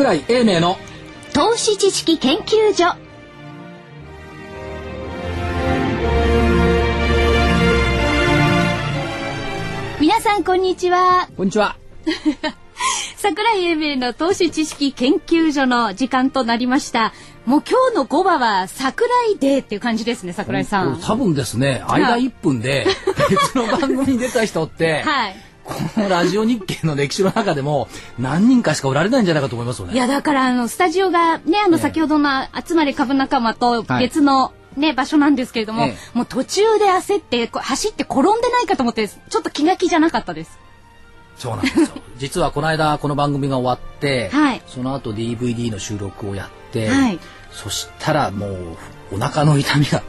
桜井英明の投資知識研究所。皆さんこんにちは。こんにちは。桜井英明の投資知識研究所の時間となりました。もう今日の5話は桜井デーっていう感じですね桜井さん。多分ですね間1分で 別の番組に出た人って、はいこのラジオ日経の歴史の中でも何人かしかおられないんじゃないかと思いますよね。いやだからあのスタジオがねあのええ先ほどの集まれ株仲間と別の、ね、場所なんですけれども、えもう途中で焦って走って転んでないかと思ってちょっと気が気じゃなかったです。そうなんですよ。実はこの間この番組が終わって、はい。その後 DVD の収録をやって、はい。そしたらもうお腹の痛みが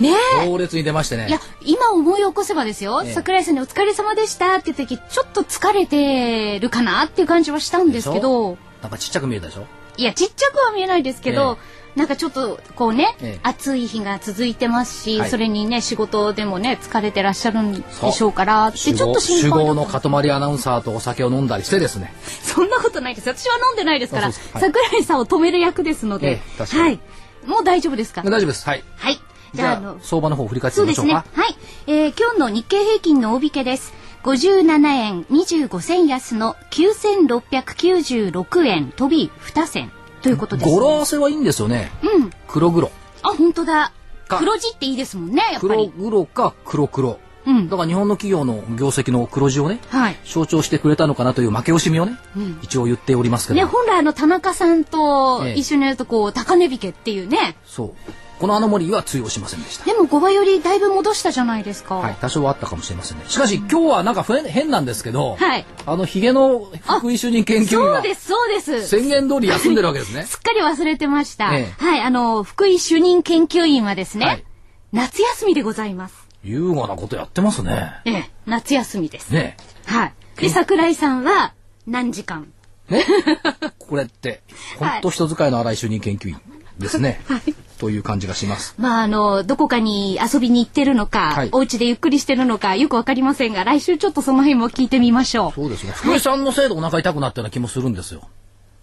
ね強烈に出ましてね。いや今思い起こせばですよ、ええ。桜井さんに「お疲れ様でした」って言った時ちょっと疲れてるかなっていう感じはしたんですけど。なんかちっちゃく見えたでしょ？いやちっちゃくは見えないですけど、なんかちょっとこうね、ええ。暑い日が続いてますし、はい。それにね仕事でもね疲れてらっしゃるんでしょうからってちょっと心酒配豪のかとまりアナウンサーとお酒を飲んだりしてですね。そんなことないです。私は飲んでないですからあそうです。かはい。桜井さんを止める役ですので、えはい。もう大丈夫ですか？大丈夫です。はい。はいじじゃあゃああの相場の方を振り返って。みましょうかはい。えー今日の日経平均の大引けです。57円25銭安の9696円飛び2銭ということです、語呂合わせはいいんですよねうん。黒黒あ、本当だ。か黒字っていいですもんね、やっぱ黒り。黒か黒黒うんだ。から日本の企業の業績の黒字をねはい。象徴してくれたのかなという負け惜しみをね、うん一応言っておりますけど、ね、本来あの田中さんとええ一緒にやるとこう高値引けっていうね。そうこのアノモリーは通用しませんでしたでも5倍よりだいぶ戻したじゃないですか。はい、多少はあったかもしれませんね。しかし、今日はなんか変変なんですけど、はいあの、ヒゲの福井主任研究員はそうです、そうです。宣言通り休んでるわけですね。すっかり忘れてました。ええはい、あの、福井主任研究員はですね、はい夏休みでございます。優雅なことやってますね。ええ、夏休みです。ねはい。で、桜井さんは何時間？ね これって、ほんと人使いの荒い主任研究員ですね。という感じがします。まあ、あの、どこかに遊びに行ってるのか、はいお家でゆっくりしてるのか、よくわかりませんが、来週ちょっとその辺も聞いてみましょそうですね。福井さんのせいでお腹痛くなったような気もするんですよ。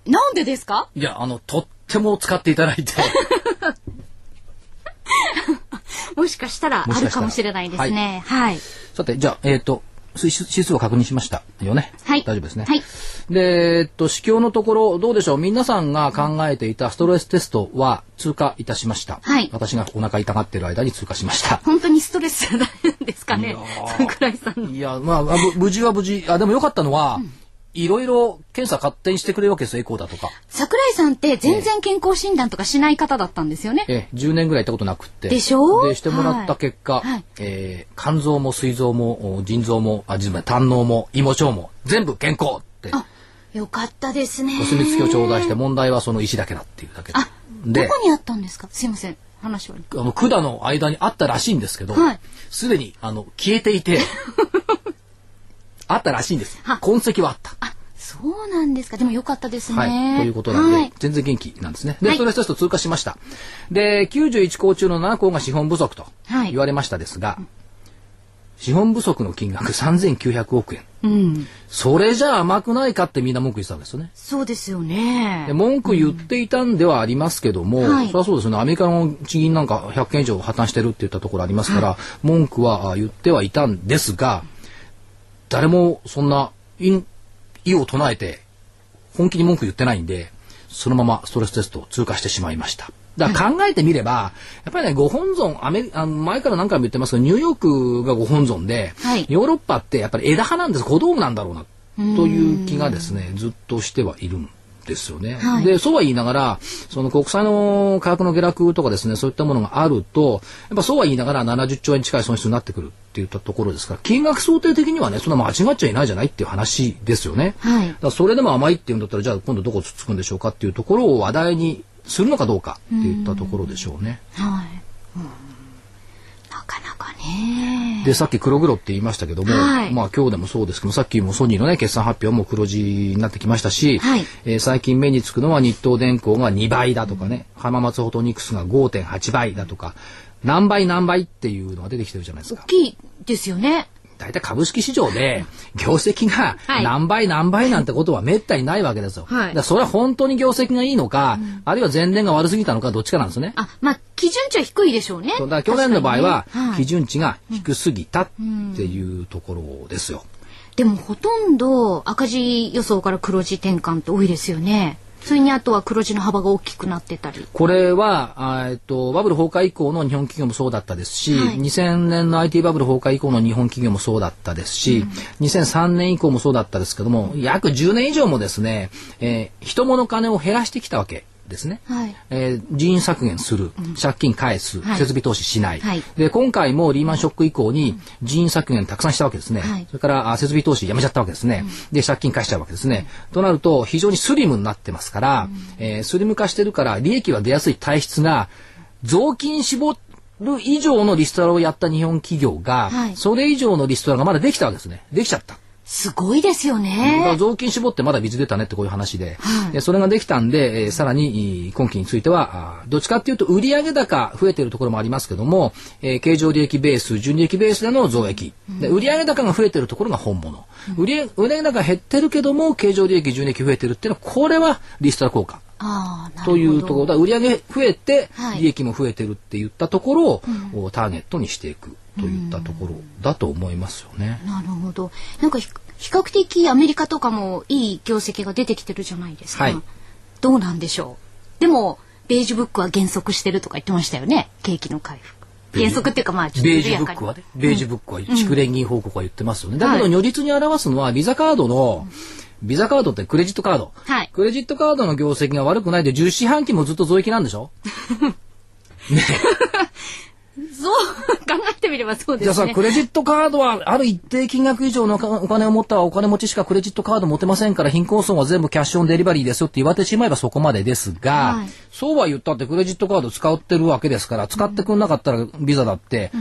う。なんでですか？いや、あの、とっても使っていただいて。もしかしたらあるかもしれないですね。はい。さて、じゃあ、えっ、と、指数指数を確認しましたよね。はい。大丈夫ですね。はい。で、えっと、指標のところ、どうでしょう？皆さんが考えていたストレステストは通過いたしました。はい私がお腹痛がってる間に通過しました。本当にストレスなんですかね？桜井さんの。いや、まあ、無事は無事。あ、でもよかったのは、いろいろ検査勝手にしてくれるわけですよ、エコーだとか。桜井さんって全然健康診断とかしない方だったんですよね。ええ、10年ぐらい行ったことなくって。でしょで、してもらった結果、はいはいえー肝臓も膵臓もお腎臓も、あ、腎臓胆嚢も胃も腸も全部健康って、あ、よかったですね。お墨付きを頂戴して問題はその石だけだっていうだけで。あ、どでこにあったんですか？すいません。話は。あの管の間にあったらしいんですけどはいすで、にあの消えていて あったらしいんですは痕跡はあった。あ、そうなんですか。でもよかったですね。はい、ということなんで、はい全然元気なんですね。で、はいストレステスト通過しました。で、91校中の7校が資本不足とはい言われましたですが、資本不足の金額3900億円。うん。それじゃ甘くないかってみんな文句言ってたんですよね。そうですよねで。文句言っていたんではありますけども、はいそりゃそうですよねアメリカの地銀なんか100件以上破綻してるって言ったところありますから、文句はあ言ってはいたんですが誰もそんな意意を唱えて本気に文句言ってないんでそのままストレステストを通過してしまいました。だから考えてみれば、やっぱりね、ご本尊、アメリあの前から何回も言ってますけど、ニューヨークがご本尊で、はい。ヨーロッパってやっぱり枝葉なんです、小道具なんだろうな、という気がですね、ずっとしてはいるんですよね。はいで、そうは言いながら、その国債の価格の下落とかですね、そういったものがあると、やっぱそうは言いながら70兆円近い損失になってくるっていったところですから、金額想定的にはね、そんな間違っちゃいないじゃないっていう話ですよね。はいだそれでも甘いっていうんだったら、じゃあ今度どこつつくんでしょうかっていうところを話題にするのかどうかっていったところでしょうね。はい。うん。で、さっき黒黒って言いましたけども、はいまあ今日でもそうですけど、さっきもソニーのね、決算発表も黒字になってきましたし、はいえー最近目につくのは日東電工が2倍だとかね、浜松ホトニクスが5.8倍だとか、何倍何倍っていうのが出てきてるじゃないですか。大きいですよね。大体株式市場で業績がはい何倍何倍なんてことはめったにないわけですよ。はいだそれは本当に業績がいいのか、あるいは前年が悪すぎたのかどっちかなんですね。あ、まあ、基準値は低いでしょうね。だから去年の場合は基準値が低すぎたっていうところですよ。でもほとんど赤字予想から黒字転換って多いですよね。それにあとは黒字の幅が大きくなってたり。これは、あえっと、バブル崩壊以降の日本企業もそうだったですし、はい。2000年の IT バブル崩壊以降の日本企業もそうだったですし、2003年以降もそうだったですけども、約10年以上もですね、えー人物金を減らしてきたわけですね。はい。えー人員削減する、借金返す、はい。設備投資しない、はい。で今回もリーマンショック以降に人員削減たくさんしたわけですね、はい。それからあ設備投資やめちゃったわけですね、で借金返しちゃうわけですね、となると非常にスリムになってますから、えースリム化してるから利益は出やすい体質が雑巾絞る以上のリストラをやった日本企業が、はい。それ以上のリストラがまだできたわけですね。できちゃった。すごいですよね。雑巾絞ってまだ水出たねってこういう話で、はい。でそれができたんで、えーさらにいい今期についてはどっちかっていうと売上高増えてるところもありますけども、えー経常利益ベース純利益ベースでの増益、で売上高が増えてるところが本物、売上売上高減ってるけども経常利益純利益増えてるっていうのはこれはリストラ効果。というところ。だ売上増えてはい。利益も増えてるって言ったところを、おターゲットにしていくといったところだと思いますよね。なるほど。なんかひ比較的アメリカとかもいい業績が出てきてるじゃないですか。はいどうなんでしょう。でもベージュブックは減速してるとか言ってましたよね。景気の回復。減速っていうかまあちょっとベージュブックはね、ベージュブックは地区連銀報告は言ってますよね。だけどはい如実に表すのはビザカードの、ビザカードってクレジットカード。はいクレジットカードの業績が悪くないで10四半期もずっと増益なんでしょ？そう考えてみればそうですね。じゃあさ、クレジットカードはある一定金額以上のお金を持ったお金持ちしかクレジットカード持てませんから貧困層は全部キャッシュオンデリバリーですよって言われてしまえばそこまでですが、はいそうは言ったってクレジットカード使ってるわけですから使ってくんなかったらビザだって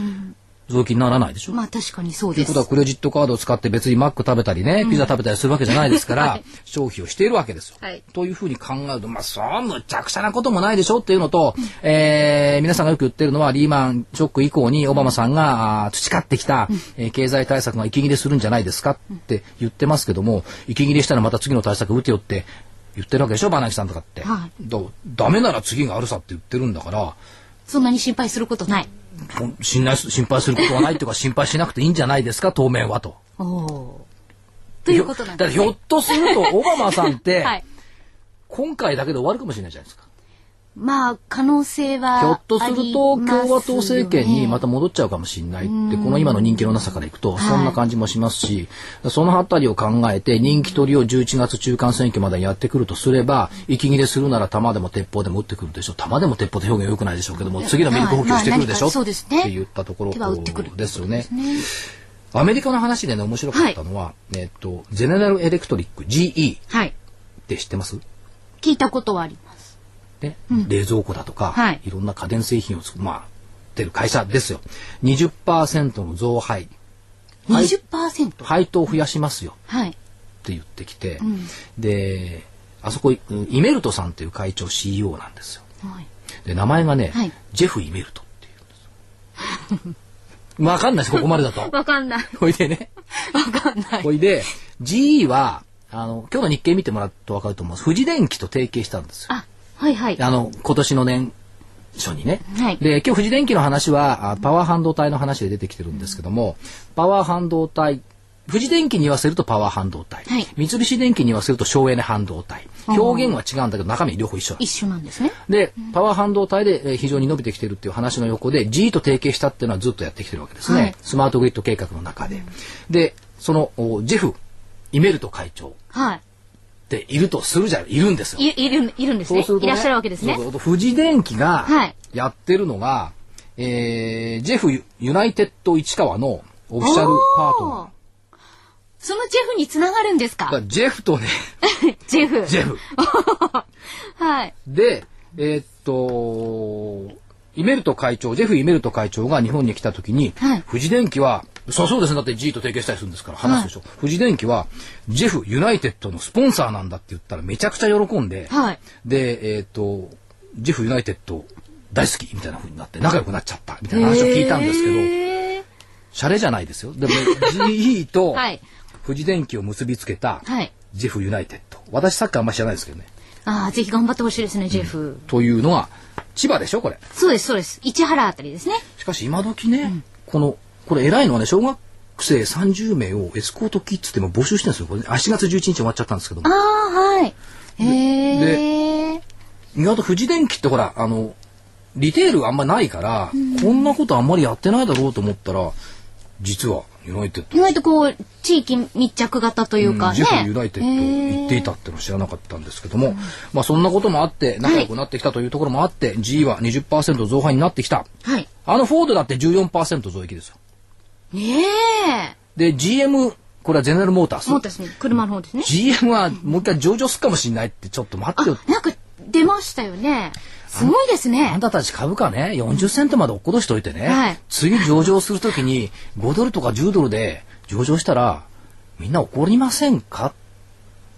増金にならないでしょ、まあ確かにそうです。ということ。はクレジットカードを使って別にマック食べたりね、ピザ食べたりするわけじゃないですから、はい。消費をしているわけですよ。はい。というふうに考えると、まあそうむちゃくちゃなこともないでしょっていうのと、えー皆さんがよく言ってるのはリーマンショック以降にオバマさんが培ってきた、えー経済対策が息切れするんじゃないですかって言ってますけども、息切れしたらまた次の対策打てよって言ってるわけでしょ、バナキさんとかって。はい。だダメなら次があるさって言ってるんだから、そんなに心配することない。信頼す心配することはないというか心配しなくていいんじゃないですか、当面はと。ということなんですね。ひょっとするとオバマさんって、はい。今回だけで終わるかもしれないじゃないですか。まあ可能性はひょっとすると共和党政権にまたた戻っちゃうかもしれないって、この今の人気のなさからいくと、そんな感じもしますし、そのあたりを考えて人気取りを11月中間選挙までやってくるとすれば、息切れするなら弾でも鉄砲でも撃ってくるでしょう。弾でも鉄砲って表現良くないでしょうけども、次のミルク補給してくるでしょ、ね。って言ったところですよね。アメリカの話でね、面白かったのは、えっと、ゼネラルエレクトリック GE はい。って知ってます？聞いたことはあります。ね、冷蔵庫だとか、はいい、ろんな家電製品を作る、まあ、ってる会社ですよ。20%の増配、はい20%。配当を増やしますよはい。って言ってきて、んで、あそこ、イメルトさんっていう会長 CEO なんですよ。はい。で、名前がね、はいジェフ・イメルトっていうんですよ。わかんないです、ここまでだと。わかんない。ほいでね、わかんない。ほいで、GE は、あの、今日の日経見てもらうとわかると思います。富士電機と提携したんですよ。あ、はいはい。あの、今年の年初にね。はいで、今日富士電機の話は、あパワー半導体の話で出てきてるんですけども、パワー半導体、富士電機に言わせるとパワー半導体、はい三菱電機に言わせると省エネ半導体。表現は違うんだけど中身両方一緒なんです一緒なんですね。で、パワー半導体でえー非常に伸びてきてるっていう話の横で G と提携したっていうのはずっとやってきてるわけですね。はいスマートグリッド計画の中で。で、そのおジェフ、イメルト会長はっているとするじゃない、いるんですよ。い。るいるんですね。そうすると、いらっしゃるわけですねそう。そう富士電機がはいやってるのが、えージェフユユナイテッド市川のオフィシャルパートナー。そのジェフにつながるんですか？だからジェフとね、ジェフ。ジェフ。はい。で、えーっと、イメルト会長、ジェフ・イメルト会長が日本に来た時に、はい富士電機は、そうそうですね、だって G と提携したりするんですから話すでしょ。富士電機は、ジェフ・ユナイテッドのスポンサーなんだって言ったらめちゃくちゃ喜んで、はい。で、えーっと、ジェフ・ユナイテッド大好きみたいな風になって仲良くなっちゃったみたいな話を聞いたんですけど、シャレじゃないですよ。でも GE とはい。富士電機を結びつけたはい。ジェフユナイテッド。私サッカーあんま知らないですけどね。ああ、ぜひ頑張ってほしいですね、ジェフ。というのが千葉でしょこれ。そうです、そうです。市原あたりですね。しかし今時ね、このこれ偉いのはね小学生30名をエスコートキッズっても募集してるんですよ。これ、ね、あ4月11日終わっちゃったんですけどもああ、はい。へえ。意外と富士電機ってほらあのリテールあんまないから、こんなことあんまりやってないだろうと思ったら実はユナイテッド意外とこう、地域密着型というかね。ジェフユナイテッド行っていたってのは知らなかったんですけども、まあそんなこともあって仲良くなってきたというところもあって、G は20%増配になってきた。はい。あのフォードだって14%増益ですよ。ねえ。で GM これはゼネラルモータース。もうですね、車の方ですね。GM はもう一回上場するかもしれないってちょっと待ってよ。なんか出ましたよね。すごいですあねん。たたち株価ね、40セントまで落っことしといてね、はい次上場するときに5ドルとか10ドルで上場したら、みんな怒りませんか？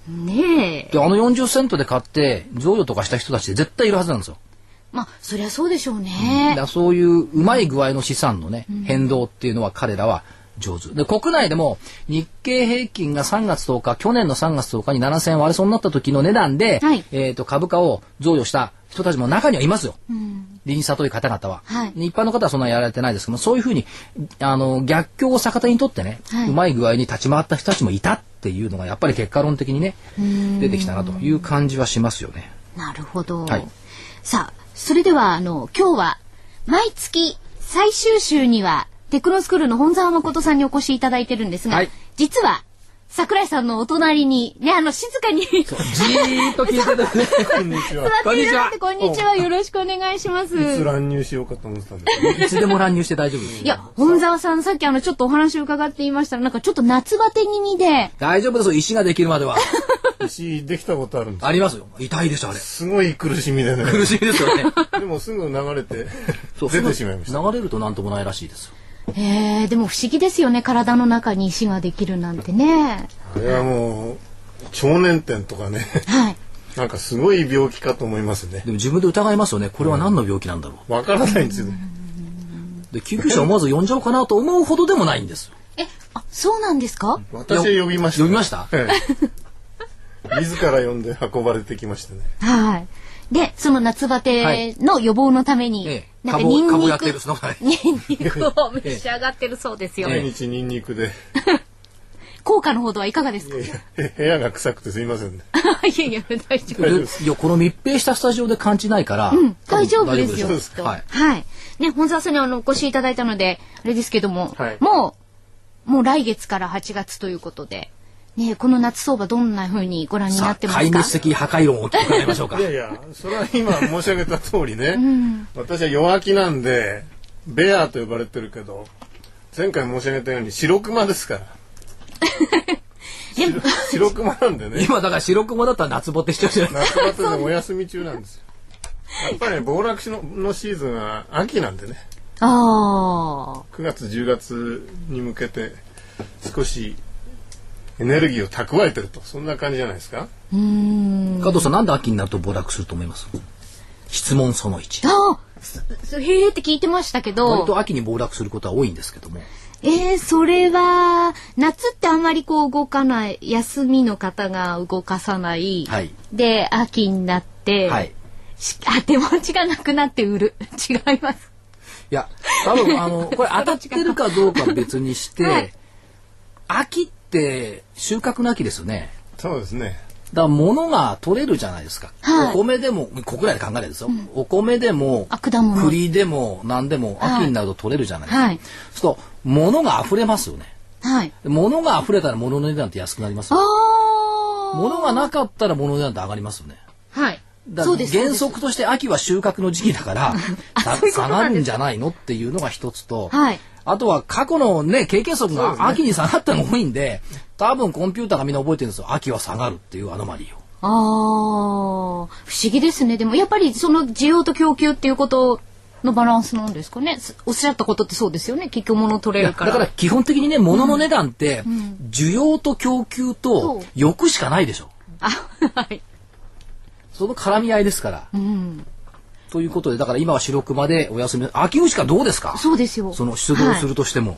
ねえ。で、あの40セントで買って、贈与とかした人たち絶対いるはずなんですよ。まあ、そりゃそうでしょうだねか。らそういううまい具合の資産のね、変動っていうのは彼らは上手。で、国内でも日経平均が3月10日、去年の3月10日に7000円割れそうになった時の値段で、はいえっ、と、株価を贈与した人たちも中にはいますよ。うん。臨差という方々は、はい一般の方はそんなやられてないですけどもそういうふうにあの逆境を逆手にとってね、はいうまい具合に立ち回った人たちもいたっていうのがやっぱり結果論的にね出てきたなという感じはしますよね。なるほど。はいさあ、それでは、あの、今日は、毎月最終週には、テクノスクールの本沢誠さんにお越しいただいてるんですが、はい実は、桜井さんのお隣に、ね、あの、静かに、じーっと聞いて るこんにちは。座っていただいて、こんにちは。よろしくお願いします。いつ乱入しようかと思ってたんですけど。いつでも乱入して大丈夫ですいや、本沢さん、さっきあの、ちょっとお話を伺っていましたら、なんかちょっと夏バテ気味で、大丈夫ですよ石ができるまでは 石できたことあるんですありますよ痛いでしょあれすごい苦しみでね。苦しいですよね でもすぐ流れてそう出てしまいました。流れるとなんともないらしいですよえー、でも不思議ですよね。体の中に石ができるなんてね。あれはもう、超年点とかね、はい。なんかすごい病気かと思いますねで。も自分で疑いますよねこれは何の病気なんだろわからないんですよで救急車を思わず呼んじゃおうかなと思うほどでもないんですよえ、あ、そうなんですか？私は呼びました。呼びました？ええ自ら呼んで運ばれてきましたね。はい。で、その夏バテの予防のために、ええなんか株ニンニク株やってる、その前ニンニクを召し上がってるそうですよ。え毎日ニンニクで、効果のほどはいかがですか？いやいや部屋が臭くてすいませんね。いやいや、大丈夫。ですいやこの密閉したスタジオで感じないから、うん、大丈夫ですよ。すはいはい。ね、本沢さんにあの、お越しいただいたので、あれですけども、はいもう、もう来月から8月ということで、ね、この夏相場どんな風にご覧になってますか？壊滅的破壊論を伺いましょうか。いやいや、それは今申し上げた通りね、私は弱気なんで、ベアと呼ばれてるけど、前回申し上げたように白熊ですから。白熊なんでね、今だから白熊だったら夏ボテしちゃうじゃない。夏バテでお休み中なんですよ。やっぱりね、暴落ののシーズンは秋なんでね、あ9月10月に向けて少しエネルギーを蓄えてると、そんな感じじゃないですか？あ、うーん。加藤さんなんで秋になると暴落すると思います？質問その1ああ、へーって聞いてましたけ割ど、と秋に暴落することは多いんですけどもえー、それは、夏ってあんまりこう動かない、休みの方が動かさない。はいで、秋になって、はいし あ、手持ちがなくなって売る。違います。いや多分あのこれ当たってるかどうかは別にして、はい秋って収穫の秋ですよねそうですね。だから物が取れるじゃないですか、はいお米でも国内で考えるんですよ、お米でもあ果物栗でも何でもはい秋になると取れるじゃないですか、はい。そうすると物が溢れますよねはい。物が溢れたら物の値段って安くなりますよああ。物がなかったら物の値段って上がりますよねはい。だから。原則として秋は収穫の時期だから 下がるんじゃないのっていうのが一つと、はい。あとは過去のね経験則が秋に下がったのが多いんで多分コンピューターがみんな覚えてるんですよ秋は下がるっていうアノマリーを。ああ、不思議ですね。でもやっぱりその需要と供給っていうことのバランスなんですかね。すおっしゃったことってそうですよね。結局物取れるから。だから基本的にね物の値段って需要と供給と欲しかないでしょあ、はい。その絡み合いですから。うん。ということでだから今は白熊でお休み秋口からどうですか？そうですよ。その出動するとしても、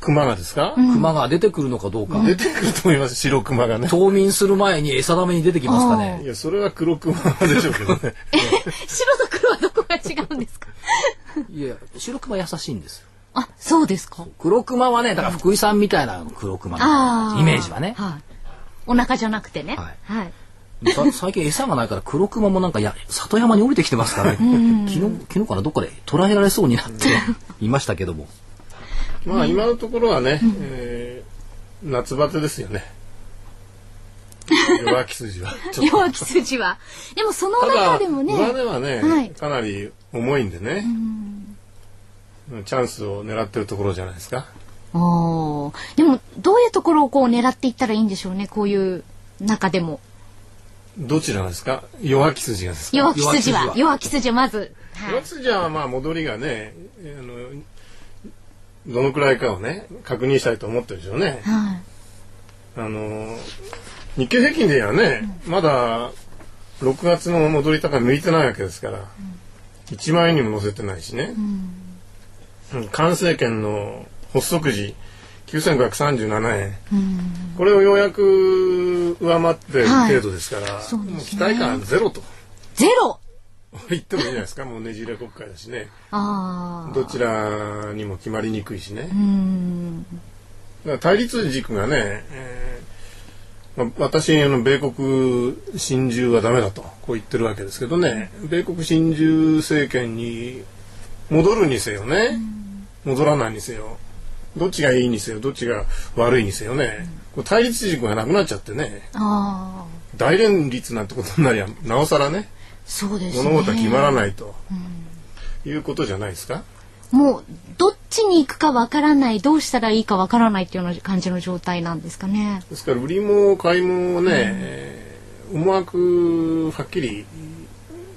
熊がですか、熊が出てくるのかどうか。出てくると思います白熊がね冬眠する前に餌だめに出てきますかね？い。やそれは黒熊でしょうけどね 白と黒はどこが違うんですか？いや、白熊優しいんですよ。あ、そうですか。黒熊はね、だから福井さんみたいな黒熊。のイメージはね。はい。お腹じゃなくてね。はいはい。さ最近餌がないから黒熊もなんかや里山に降りてきてますからね。昨日、昨日からどっかで捕らえられそうになっていましたけども。まあ今のところはね、えー夏バテですよね弱気筋は ちょっと弱気筋は。でもそのただ中でもね。上値はね、はいかなり重いんでね、チャンスを狙ってるところじゃないですかおーでもどういうところをこう狙っていったらいいんでしょうね。こういう中でも。どちらですか？弱気筋がですか？弱気筋は。弱弱気筋はまず。はい。弱気筋はまあ戻りがねあのどのくらいかをね確認したいと思ってるでしょうね。はい。あの日経平均ではね、まだ6月の戻り高抜いてないわけですから、1万円にも乗せてないしね、うん。関西圏の発足時9537円、これをようやく上回ってる程度ですから、そうですね。もう期待感ゼロと。ゼロ？言ってもいいじゃないですか。もうねじれ国会だしね。どちらにも決まりにくいしね、うん。だから対立軸がね、えーまあ、私あの米国親中はダメだと。こう言ってるわけですけどね、米国親中政権に戻るにせよね、戻らないにせよどっちがいいにせよどっちが悪いにせよね、こう対立軸がなくなっちゃってね。大連立なんてことになりゃなおさらねそうですね。物事は決まらないと、いうことじゃないですか？もうどっちに行くかわからないどうしたらいいかわからないっていうような感じの状態なんですかね。ですから売りも買いもね、えー思惑はっきり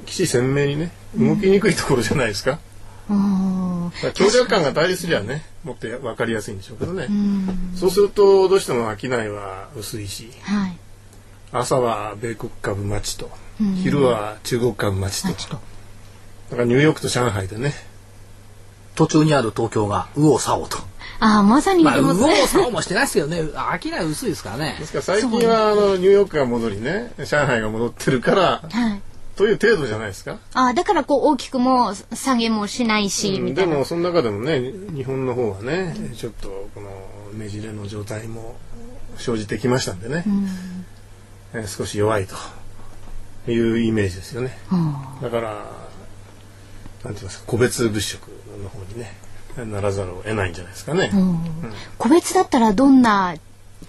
起死鮮明にね動きにくいところじゃないですか。あだから強弱感が対立じゃねもっと分かりやすいんでしょうけどね。そうするとどうしても商いは薄いしあ。はい。朝は米国株待ちと昼は中国株待ちと。だからニューヨークと上海でね途中にある東京が右往左往と。ああ、まさにまあ、右往左往もしてないですけどね、商い薄いですからねで。すから最近はあのニューヨークが戻りね上海が戻ってるからはい。という程度じゃないですか？ああ、だからこう大きくも下げもしないし、うんみたいな。でもその中でもね日本の方はねちょっとこのねじれの状態も生じてきましたんでね、えー少し弱いというイメージですよね。だからなんて言いますか個別物色の方にねならざるを得ないんじゃないですかね、個別だったらどんな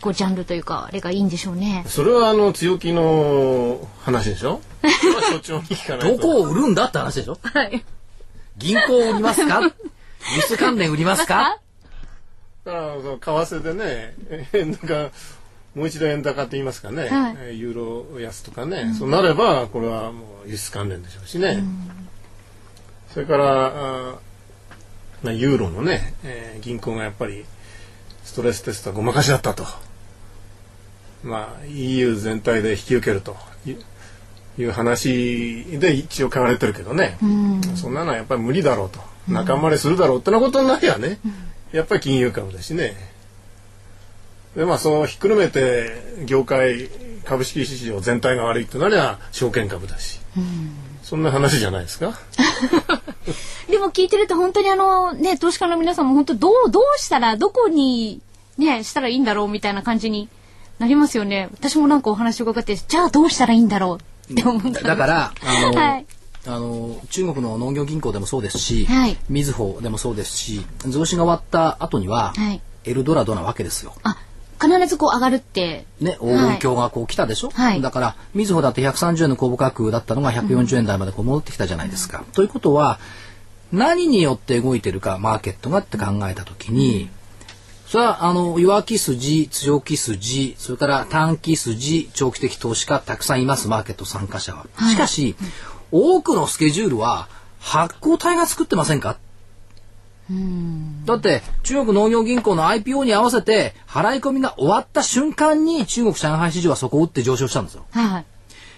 こうジャンルというかあれがいいんでしょうね。それはあの強気の話でしょ？どこを売るんだって話でしょ？はい。銀行を売りますか？輸出関連売りますか？だからその為替でね円高もう一度円高って言いますかね、はい。えーユーロ安とかね、そうなればこれはもう輸出関連でしょうしね、それからあーまあユーロのね、えー銀行がやっぱりストレステストはごまかしだったとまあ EU 全体で引き受けるという話で一応買われてるけどね、そんなのはやっぱり無理だろうと。仲間割れするだろうってなことになりゃね、やっぱり金融株だしね。でまあそうひっくるめて業界株式市場全体が悪いってなりゃ証券株だし、そんな話じゃないですか？でも聞いてると本当にあのね投資家の皆さんも本当どうどうしたらどこにねしたらいいんだろうみたいな感じになりますよね。私もなんかお話伺ってじゃあどうしたらいいんだろうって思った。だから、あの、はいあの中国の農業銀行でもそうですし、はいみずほでもそうですし増資が終わった後には、はいエルドラドなわけですよ。あ必ずこう上がるって。ね、黄金鏡がこう来たでしょ、はいだから、みずほだって130円の公募価格だったのが140円台までこう戻ってきたじゃないですか。ということは、何によって動いてるか、マーケットがって考えたときに、それは、あの、弱気筋、強気筋、それから短期筋、長期的投資家、たくさんいます、マーケット参加者は。しかし、多くのスケジュールは、発行体が作ってませんか？だって中国農業銀行の IPO に合わせて払い込みが終わった瞬間に中国上海市場はそこを打って上昇したんですよ。はい。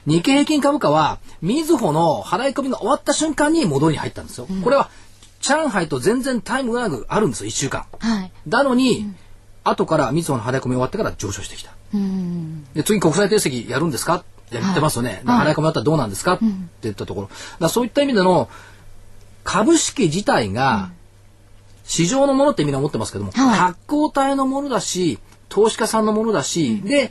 日経平均株価はみずほの払い込みが終わった瞬間に戻りに入ったんですよ。これは上海と全然タイムラグあるんですよ、1週間。はい。なのに、後からみずほの払い込み終わってから上昇してきた。うん。で、次国際定石やるんですか？って言ってますよね。で払い込み終わったらどうなんですか？って言ったところ。だそういった意味での株式自体が、市場のものってみんな思ってますけども、はい発行体のものだし、投資家さんのものだし、で、あ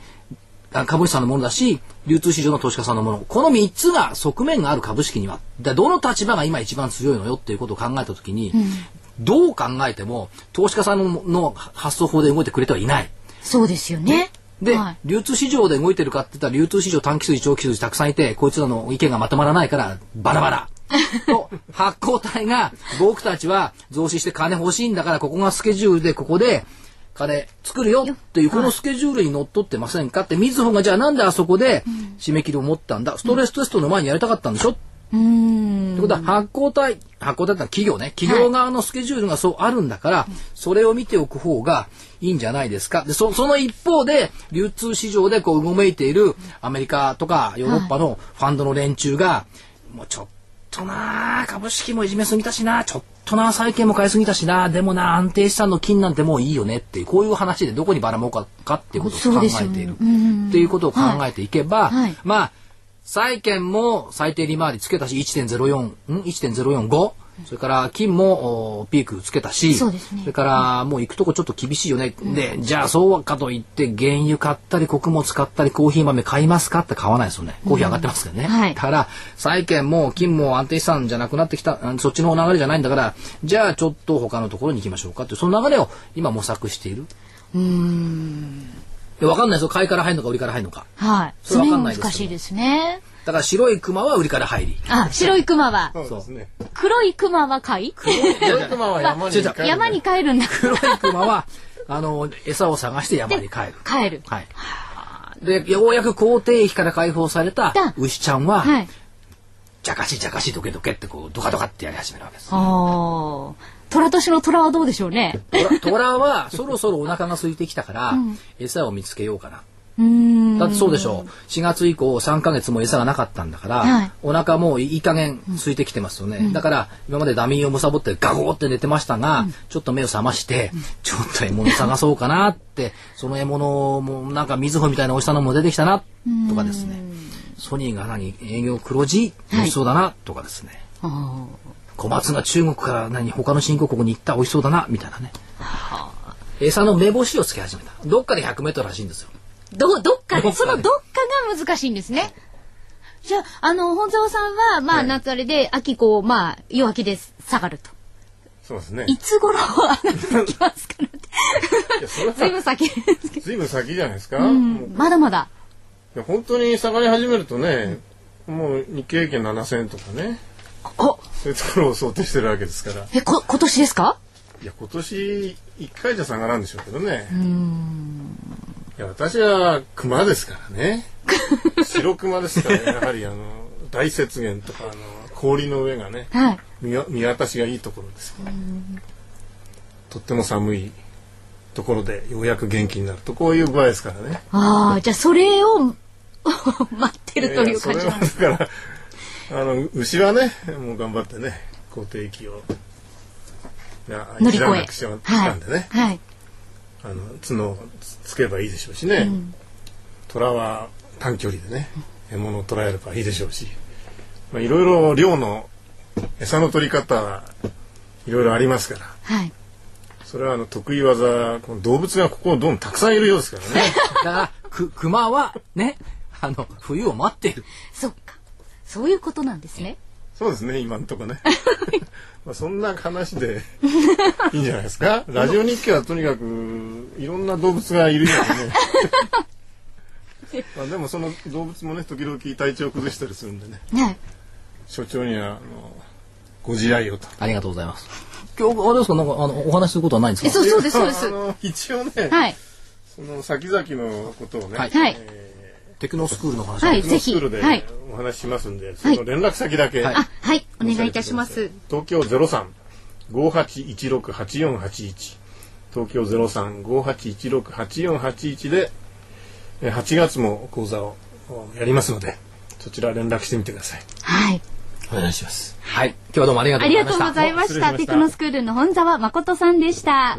株主さんのものだし、流通市場の投資家さんのもの。この3つが側面がある株式には、でどの立場が今一番強いのよっていうことを考えたときに、どう考えても投資家さんのの発想法で動いてくれてはいない。そうですよね。で、はい流通市場で動いてるかって言ったら流通市場短期筋長期筋たくさんいてこいつらの意見がまとまらないからバラバラ。と発行体が僕たちは増資して金欲しいんだからここがスケジュールでここで金作るよっていうこのスケジュールにのっとってませんかってみずほがじゃあなんであそこで締め切りを持ったんだ？ストレステストの前にやりたかったんでしょ？うーん。ってことは発行体発行体ってのは企業ね。企業側のスケジュールがそうあるんだから、それを見ておく方がいいんじゃないですか。でそその一方で流通市場でこううごめいているアメリカとかヨーロッパのファンドの連中が、もうちょっとなあ株式もいじめすぎたしなちょっとなあ債券も買いすぎたしなでもな安定資産の金なんてもういいよねっていうこういう話でどこにばらもうかかっていうことを考えている、うんっていうことを考えていけば、はい。はい。まあ債券も最低利回りつけたし1.04ん？1.045それから金もおピークつけたしそうですね。れからもう行くとこちょっと厳しいよね、でじゃあそうかといって原油買ったり穀物買ったりコーヒー豆買いますかって買わないですよね。コーヒー上がってますけどね、はい。だから債券も金も安定資産じゃなくなってきたあそっちの流れじゃないんだからじゃあちょっと他のところに行きましょうかってその流れを今模索している？うーん。で分かんないですよ。買いから入るのか売りから入るのか。はい。それわかんないですけど難しいですね。だから白い熊は売りから入り。あ、白い熊は。そうですね。黒い熊は買い？黒い熊は山に帰る山に帰るんだ。黒い熊はあの餌を探して山に帰る。帰る。はい。でようやく皇帝駅から解放されただ牛ちゃんは、はい。じゃかしじゃかしどけどけってこうドカドカってやり始めるわけです。ああ。虎年の虎はどうでしょうね。トラトラはそろそろお腹が空いてきたから、餌を見つけようかな。だってそうでしょう。4月以降3ヶ月も餌がなかったんだから、はいお腹もういい加減空いてきてますよね。だから今までダミーをむさぼってガゴーって寝てましたが、ちょっと目を覚まして、ちょっと獲物探そうかなって、その獲物もなんか水穂みたいなおいしさのも出てきたなとかですね。ソニーが何？営業黒字？美味しそうだなとかですね。あ小松が中国から何他の新興国に行った美味しそうだなみたいなね。餌の目星をつけ始めた。どっかで100メートルらしいんですよ。ーど、どっかで、そのどっかが難しいんですね。じゃあ、あの、本沢さんは、まあ、はい夏あれで、秋こう、まあ、弱気で下がると。そうですね。いつ頃上がってきますかねいやそれはずいぶん先ですけど。ずいぶん先じゃないですか。まだまだ。いや本当に下がり始めるとね、もう日経平均7000とかね、お、そういうところを想定してるわけですから。え、こ、今年ですか？いや、今年1回じゃ下がらんでしょうけどね。いや、私は熊ですからね。白熊ですから、やはりあの、大雪原とか、あの、氷の上がね、はい。見わ見渡しがいいところですから。とっても寒いところでようやく元気になると、こういう具合ですからね。ああ、じゃあそれを 待ってるという感じやなんです。から、あの、牛はね、もう頑張ってね、皇帝駅を、いや乗り越え。たんでね、はい。はい。あの角をつつけばいいでしょうしね、虎は短距離でね獲物を捕らえればいいでしょうしまあいろいろ漁の餌の取り方はいろいろありますからはい。それはあの得意技この動物がここどんどんたくさんいるようですからね だから、く、熊はね、あの、冬を待っている。そっか。そういうことなんですね。そうですね今んとこね まあそんな話で いいんじゃないですか？ラジオ日記はとにかくいろんな動物がいるよね まあでもその動物もね時々体調崩したりするんでねはい。所長にはあのご自愛をと。ありがとうございます。今日、あれですか、なんか、あの、お話しすることはないんですえ、か？そう、そうです、そうですあ。の一応ね、はい。その先々のことをね、はいはいえテクノスクールの話。はいー、ぜひスクールではいお話ししますんで、その連絡先だけ、はいあ、はい。お願いいたします。東京ゼロ三五八一六八四八一東京ゼロ三五八一六八四八一でえー8月も講座をおやりますのでそちら連絡してみてください。はい。お願いします。はい。今日はどうもありがとあうございました。りがとうございました。したテクノスクールの本沢誠さんでした。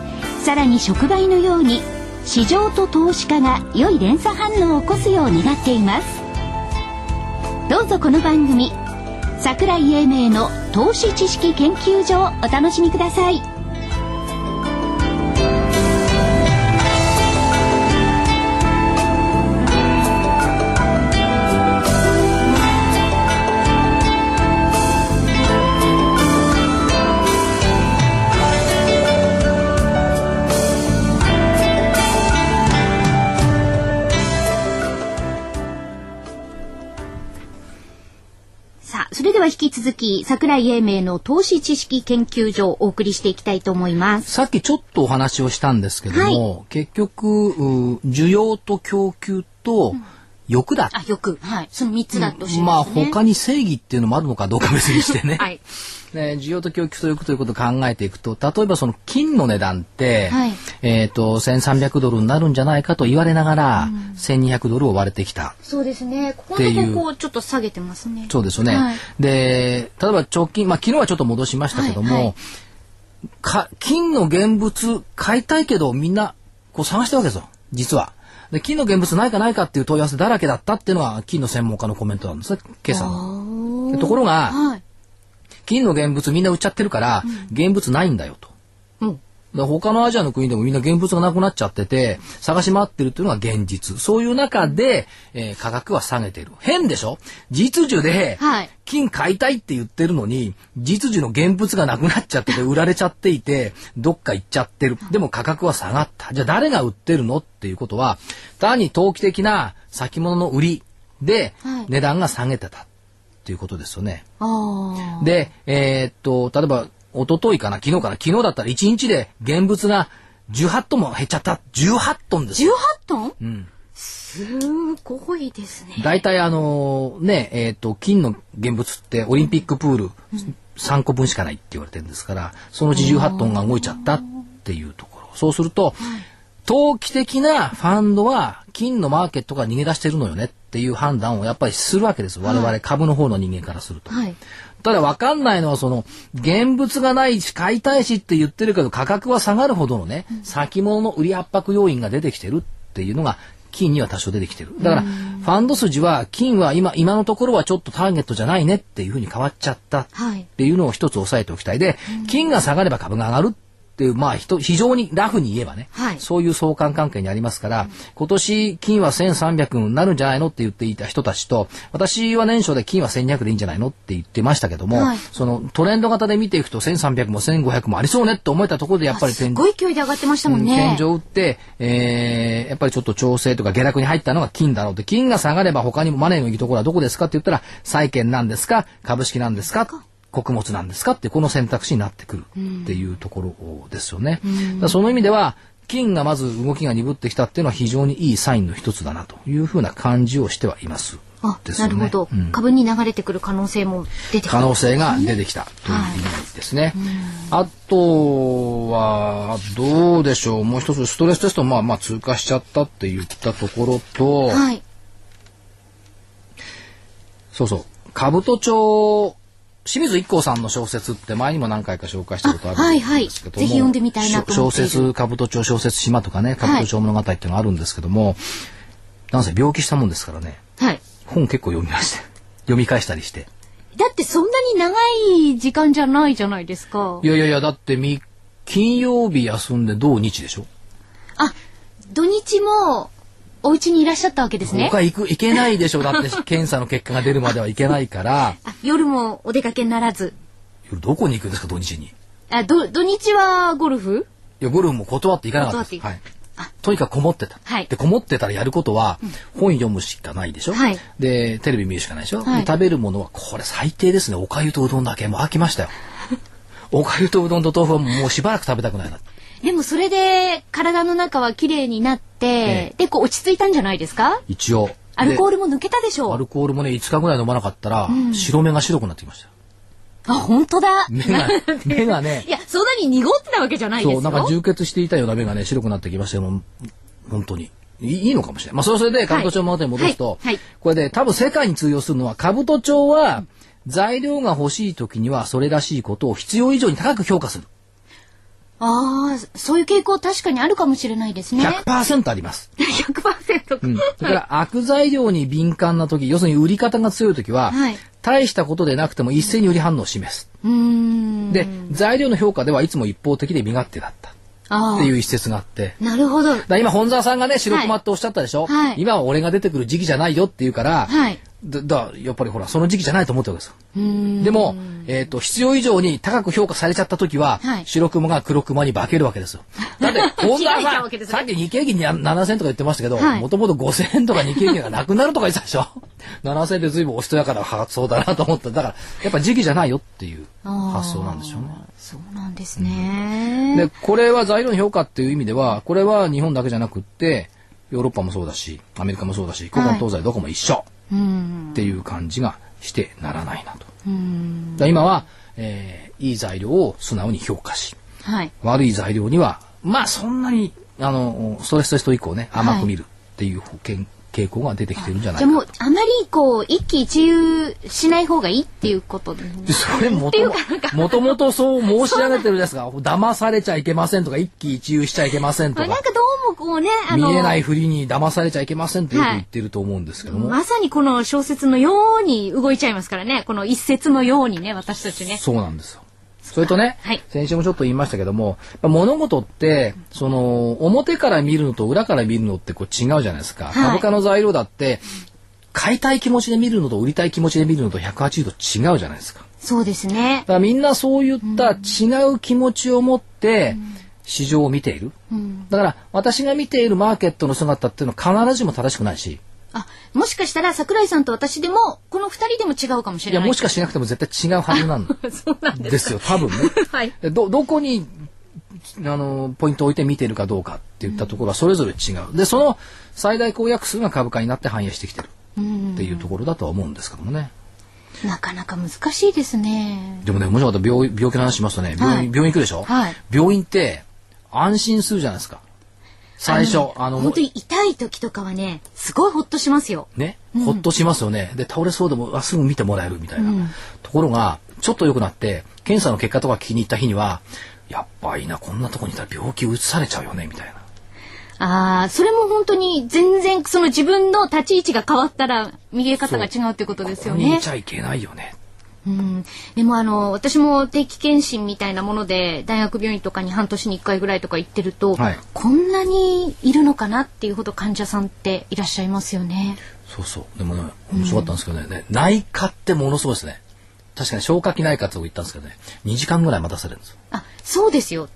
さらに触媒のように市場と投資家が良い連鎖反応を起こすよう願っています。どうぞこの番組桜井英明の投資知識研究所をお楽しみください。続き桜井英明の投資知識研究所をお送りしていきたいと思います。さっきちょっとお話をしたんですけども、結局、う需要と供給と欲だあよくはい。その3つだとしまあますね、他に正義っていうのもあるのかどうか別にしてね。はいね需要と供給ということを考えていくと、例えばその金の値段って、はい。えっ、と、1300ドルになるんじゃないかと言われながら、1200ドルを割れてきた。そうですね。ここのとここちょっと下げてますね。そうですよね。はい。で、例えば直近、まあ昨日はちょっと戻しましたけども、はいはい。か金の現物買いたいけどみんなこう探してるわけですよ、実は。で金の現物ないかないかっていう問い合わせだらけだったっていうのが金の専門家のコメントなんですね、今朝の。でところが、はい金の現物みんな売っちゃってるから、現物ないんだよと。うんで他のアジアの国でもみんな現物がなくなっちゃってて、探し回ってるっていうのが現実。そういう中で、えー価格は下げてる。変でしょ？実需ではい、金買いたいって言ってるのに、実需の現物がなくなっちゃってて、売られちゃっていて、どっか行っちゃってる。でも価格は下がった。じゃあ誰が売ってるの？っていうことは、単に投機的な先物の売りではい、値段が下げてたっていうことですよね。で、えーっと、例えば、一昨日かな、昨日かな、昨日だったら1日で現物が18トンも減っちゃった。18トンです18よ。トン？うん。すごいですね大体あのね、えーっと、金の現物ってオリンピックプール3個分しかないって言われてるんですから、そのうち18トンが動いちゃったっていうところ。そうすると、投機的なファンドは金のマーケットから逃げ出してるのよねっていう判断をやっぱりするわけです。我々株の方の人間からすると。はいただ分かんないのはその現物がないし買いたいしって言ってるけど価格は下がるほどのね、先物の売り圧迫要因が出てきてるっていうのが金には多少出てきてる。だからファンド筋は金は今今のところはちょっとターゲットじゃないねっていうふうに変わっちゃったっはいていうのを一つ押さえておきたいで、金が下がれば株が上がるっていうまあひと非常にラフに言えばね、はい。そういう相関関係にありますから、今年金は1300になるんじゃないのって言っていた人たちと、私は年初で金は1200でいいんじゃないのって言ってましたけども、はい。そのトレンド型で見ていくと1300も1500もありそうねって思えたところでやっぱりす天ごい勢いで上がってましたもんね。天井を打って、えーやっぱりちょっと調整とか下落に入ったのが金だろうって、金が下がれば他にもマネーのいいところはどこですかって言ったら、債券なんですか、株式なんですか、穀物なんですかってこの選択肢になってくるっていうところですよね。だからその意味では、金がまず動きが鈍ってきたっていうのは非常にいいサインの一つだなというふうな感じをしてはいます。あですよねなるほど、うん株に流れてくる可能性も出て可能性が出てきたという意味ですね。あとは、どうでしょう。もう一つ、ストレステスト、まあまあ通過しちゃったって言ったところと、はいそうそう、兜町清水一行さんの小説って前にも何回か紹介したことあるんですけども、ぜひ読んでみたいなと小説兜町小説島とかね兜町物語っていうのがあるんですけども、なんせ病気したもんですからね。はい。本結構読みまして 読み返したりして。だってそんなに長い時間じゃないじゃないですか。い。やいやいやだってみ金曜日休んで土日でしょ？あ、土日もお家にいらっしゃったわけですね。他行く行けないでしょ。だって検査の結果が出るまではいけないから。あ夜もお出かけにならず。夜どこに行くんですか土日に？いあ、ど、土日はゴルフ？やゴルフも断って行かなかったはい、とにかくこもってた、はい。でこもってたらやることは本読むしかないでしょ、はい。でテレビ見るしかないでしょ、はい。で食べるものはこれ最低ですね。おかゆとうどんだけもう飽きましたよ。おかゆとうどんと豆腐はもうしばらく食べたくないなでもそれで体の中は綺麗になって、えで、こう落ち着いたんじゃないですか？一応。アルコールルも抜けたでしょアうルコールもね5日ぐらい飲まなかったら、白目が白くなってきました。よあ、本当だ。目が 目がね。いや、そんなに濁ってたわけじゃないですよ。そうなんか充血していたような目がね白くなってきましたよもう本当に。いいいいのかもしれない。まあそれはそれで兜町物語に戻すと、はい。はい。これで多分世界に通用するのは兜町は材料が欲しい時にはそれらしいことを必要以上に高く評価するああ、そういう傾向確かにあるかもしれないですね。100%あります、100%。うん、それから悪材料に敏感な時要するに売り方が強い時は、はい大したことでなくても一斉に売り反応を示す。で材料の評価ではいつも一方的で身勝手だったっていう一節があって。なるほど。だ今本沢さんがね白熊っておっしゃったでしょ、はい。今は俺が出てくる時期じゃないよって言うから、はい。だだやっぱりほらその時期じゃないと思ってるわけですよ。でも、えー、と必要以上に高く評価されちゃった時は、はい。白熊が黒熊に化けるわけですよ。だって本沢さんね。さっき日経平均に7000とか言ってましたけどはい。もともと5000円とか日経平均がなくなるとか言ってたでしょ？7000円で随分おしとやかな発想だなと思った。だからやっぱ時期じゃないよっていう発想なんでしょうねそうなんですね。でこれは材料の評価っていう意味ではこれは日本だけじゃなくってヨーロッパもそうだしアメリカもそうだし古今東西どこも一緒うん。っていう感じがしてならないなと。うん。だ今は、えーいい材料を素直に評価しはい。悪い材料にはまあそんなにあのストレステスト以降ね甘く見るっていう傾傾向が出てきてるんじゃないかじゃあもう、あまりこう、一喜一憂しない方がいいっていうことで。それもとももともとそう申し上げてるんですが騙されちゃいけませんとか一喜一憂しちゃいけませんとかなんかどうもこうね、あの、見えないふりに騙されちゃいけませんってよく言ってると思うんですけども、まさにこの小説のように動いちゃいますからね。この一節のようにね、私たちね。そうなんですよ。それとね、はい先週もちょっと言いましたけども、まあ物事って、その、表から見るのと裏から見るのってこう違うじゃないですか。い株価の材料だって、買いたい気持ちで見るのと売りたい気持ちで見るのと180度違うじゃないですか。そうですねだ。からみんなそういった違う気持ちを持って、市場を見ている。うん。だから私が見ているマーケットの姿っていうのは必ずしも正しくないし、あ、もしかしたら桜井さんと私でも、この二人でも違うかもしれない。いや、もしかしなくても絶対違うはずなん そうなんです。よ、多分ね。はい。でどどこにあのポイントを置いて見ているかどうかっていったところはそれぞれ違うでその最大公約数が株価になって反映してきてるうんっていうところだとは思うんですけどもねなかなか難しいですね。でもね面白かった病病気の話しますとね病院,、はい病院行くでしょ、はい病院って安心するじゃないですか最初あの本当に痛い時とかはね、すごいほっとしますよ。ね、ほっとしますよね。で、倒れそうでも、あすぐ見てもらえるみたいな。うんところが、ちょっと良くなって、検査の結果とか聞きに行った日には、やっぱいいな、こんなとこにいたら病気移されちゃうよね、みたいな。ああ、それも本当に全然その自分の立ち位置が変わったら見え方が違うってことですよねここにいち。ゃいけないよね。うん、でもあの私も定期検診みたいなもので大学病院とかに半年に1回ぐらいとか行ってると、はいこんなにいるのかなっていうほど患者さんっていらっしゃいますよね。そうそう。でもね、面白かったんですけどね、ね内科ってものすごいですね。確かに消化器内科って僕行ったんですけどね、2時間ぐらい待たされるんですよ。あそうですよ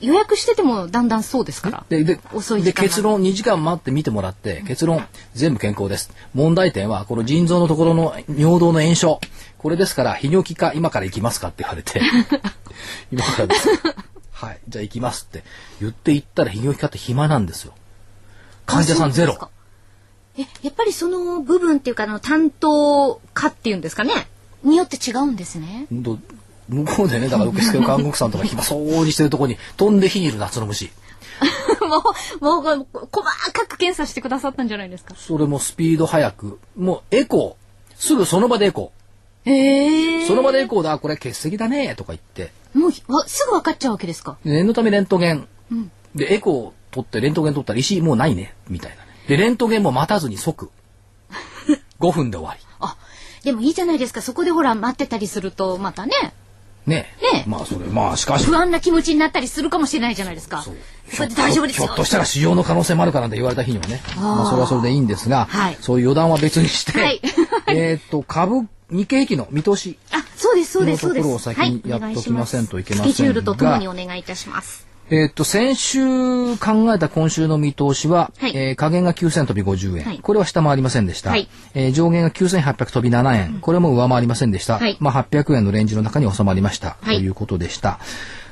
予約しててもだんだんそうですから。ででで遅い時間が結論2時間待って見てもらって結論全部健康です問題点はこの腎臓のところの尿道の炎症これですから泌尿器科今から行きますかって言われて 今からです。はい。じゃあ行きますって言って行ったら泌尿器科って暇なんですよ。患者さんゼロ。えやっぱりその部分っていうかあの担当科っていうんですかね。によって違うんですね。ほんと向こうでねだから受付の看護婦さんとか暇 そうにしてるとこに飛んで火にいる夏の虫。もうもう細かく検査してくださったんじゃないですか。それもスピード速くもうエコー。すぐその場でエコーええその場でエコーだ、これ欠席だね、とか言って。もうわすぐ分かっちゃうわけですか？で念のためレントゲン。で、エコーを取って、レントゲン取ったら石もうないね、みたいなね。で、レントゲンも待たずに即。5分で終わあ、でもいいじゃないですか。そこでほら待ってたりするとまたねり。ねねまあ、それ、まあ、しかし。不安な気持ちになったりするかもしれないじゃないですか。そうこれで大丈夫ですよ。ひょっとしたら使用の可能性もあるからって言われた日にはね。まあ、それはそれでいいんですが、はいそういう余談は別にして、はいえっと、株、日経平均の見通し。あ、そうですそうですそうです。を先にやっときませんといけませんがはい、スケジュールとともにお願いいたします。えっと、先週考えた今週の見通しは、はい。えー下限が9000飛び50円、はい。これは下回りませんでした。はい。えー上限が9800飛び7円、これも上回りませんでした。はい。まあ、800円のレンジの中に収まりました、はい。ということでした。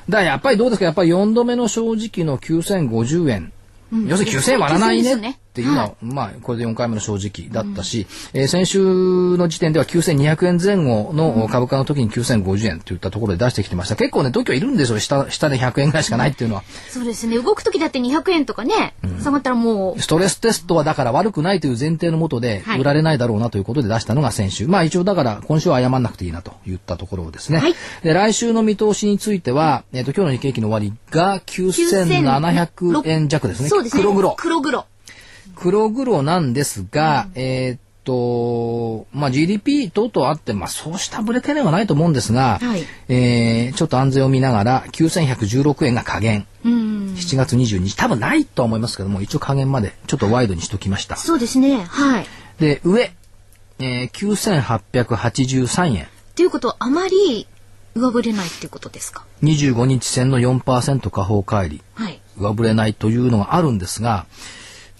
だからやっぱりどうですか？やっぱり4度目の正直の9050円。要するに9000円割らないね。ねっていうのは、まあ、これで4回目の正直だったし、えー先週の時点では9200円前後の株価の時に9050円といったところで出してきてました。結構ね、度胸いるんですよ。下、下で100円ぐらいしかないっていうのは。そうですね。動く時だって200円とかね、下がったらもう、ストレステストはだから悪くないという前提のもとではい売られないだろうなということで出したのが先週。まあ一応だから今週は謝んなくていいなと言ったところですね。はいで、来週の見通しについては、えっ、と今日の日経平均の終わりが9700円弱ですね。そうですね。黒黒。黒黒。黒黒なんですが、えーっと、まあ GDP 等々あって、まあそうしたブレ懸念はないと思うんですが、はいえーちょっと安全を見ながら9116円が下限。うん。7月22日、多分ないとは思いますけども、一応加減までちょっとワイドにしときました。そうですね。はい。で、上、えー、9883円。ということはあまり上振れないっていうことですか？25日線の4%下方乖離。はい。上振れないというのがあるんですが、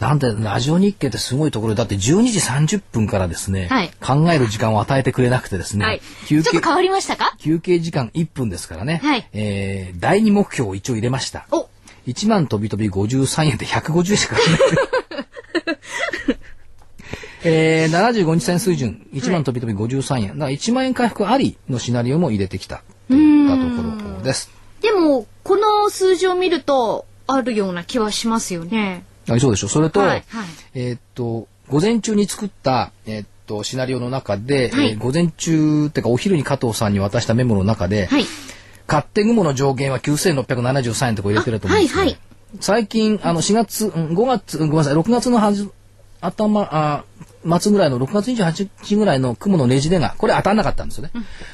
なんで、ラジオ日経ってすごいところで、だって12時30分からですね、はい考える時間を与えてくれなくてですね、はい。ち休憩ょっと変わりましたか？休憩時間1分ですからね、はいえー第2目標を一応入れました。お1万飛び飛び53円で150円しかかかんない。えー、75日線水準、1万飛び飛び53円。だから1万円回復ありのシナリオも入れてきたといったところです。でも、この数字を見ると、あるような気はしますよね。あそうでしょ。それと、はいはいえーっと、午前中に作った、えーっと、シナリオの中で、はいえー午前中ってかお昼に加藤さんに渡したメモの中で、はい。勝手雲の上限は9673円とこ入れてると思うんですけど、あはいはい最近、あの、4月、うん5月、うんごめんなさい、6月のはず、頭、あ末ぐらいの6月28日ぐらいの雲のねじれが、これ当たんなかったんですよね。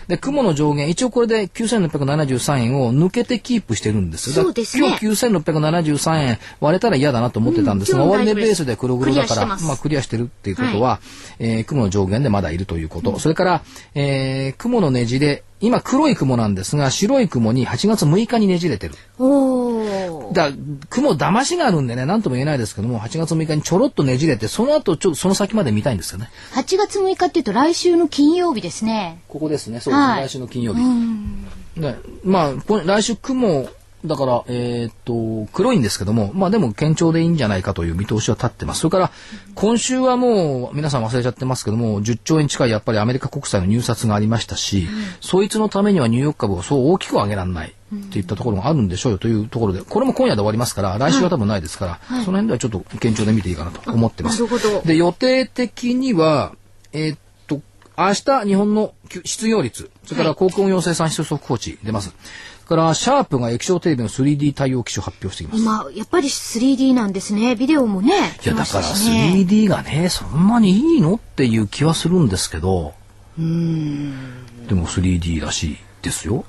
で、雲の上限、一応これで9673円を抜けてキープしてるんですよ。だそうですね今日9673円割れたら嫌だなと思ってたんですが、うん終値ベースで黒黒だから、まあクリアしてるっていうことは、えー雲の上限でまだいるということ。それから、えー雲のねじれ、今黒い雲なんですが、白い雲に8月6日にねじれてる。おー。だ雲騙しがあるんでね、なんとも言えないですけども、8月6日にちょろっとねじれて、その後ちょっとその先まで見たいんですよね。8月6日っていうと来週の金曜日ですね。ここですね、そうですね、はい来週の金曜日。ね、まあ、来週雲、だから、えーっと、黒いんですけども、まあでも堅調でいいんじゃないかという見通しは立ってます。それから、今週はもう、皆さん忘れちゃってますけども、10兆円近いやっぱりアメリカ国債の入札がありましたし、そいつのためにはニューヨーク株をそう大きく上げられないっていったところがあるんでしょうよというところで、これも今夜で終わりますから、来週は多分ないですから、その辺ではちょっと堅調で見ていいかなと思ってます。で、予定的には、えーっと、明日日本の失業率、それから航空運用生産指数速報値出ます。それから、シャープが液晶テレビの 3D 対応機種発表してきます。今、やっぱり 3D なんですね。ビデオもね。いや、だからしね 3D がね、そんなにいいのっていう気はするんですけど、でも 3D らしいですよ。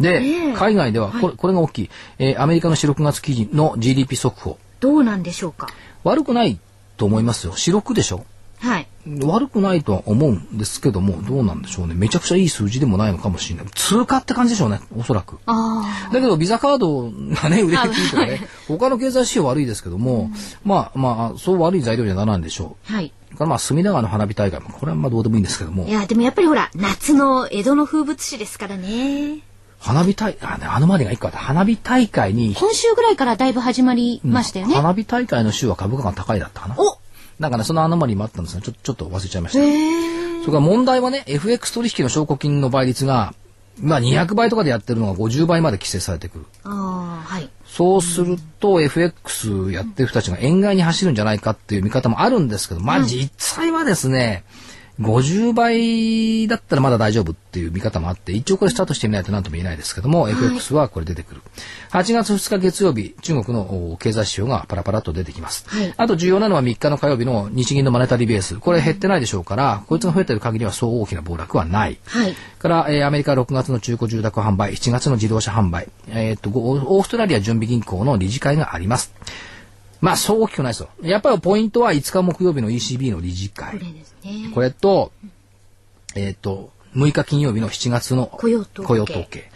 で、海外ではこれ、これが大きい、えーアメリカの4、6月記事の GDP 速報。どうなんでしょうか？悪くないと思いますよ。4、6でしょはい。悪くないとは思うんですけども、どうなんでしょうね。めちゃくちゃいい数字でもないのかもしれない。通過って感じでしょうね、おそらく。あだけど、ビザカードがね、売れていいとかね、他の経済指標悪いですけども、まあまあ、そう悪い材料にはならないんでしょあ。はい。からまあ、隅田川の花火大会も、これはまあどうでもいいんですけどもい、や、でもやっぱりほら、夏の江戸の風物詩ですからね。花火大会、あ、ね、あのまでが一個あった。花火大会に、今週ぐらいからだいぶ始まりましたよね。花火大会の週は株価が高いだったかな。おなんかね、そのアノマリーもあったんですが、ちょちょっと忘れちゃいました。それから問題はね、FX 取引の証拠金の倍率が、まあ200倍とかでやってるのが50倍まで規制されてくる。ああ、はい。そうすると FX やってる人たちが円買いに走るんじゃないかっていう見方もあるんですけど、まあ実際はですね、50倍だったらまだ大丈夫っていう見方もあって、一応これスタートしてみないと何とも言えないですけども、FX はこれ出てくる。8月2日月曜日、中国のお経済指標がパラパラと出てきます。はいあと重要なのは3日の火曜日の日銀のマネタリーベース。これ減ってないでしょうから、こいつが増えてる限りはそう大きな暴落はない。はい。から、えーアメリカ6月の中古住宅販売、7月の自動車販売、えーっと、ごオーストラリア準備銀行の理事会があります。まあ、そう大きくないですよ。やっぱりポイントは5日木曜日の ECB の理事会。これですね。これと、えっ、と、6日金曜日の7月の雇用統計雇用統計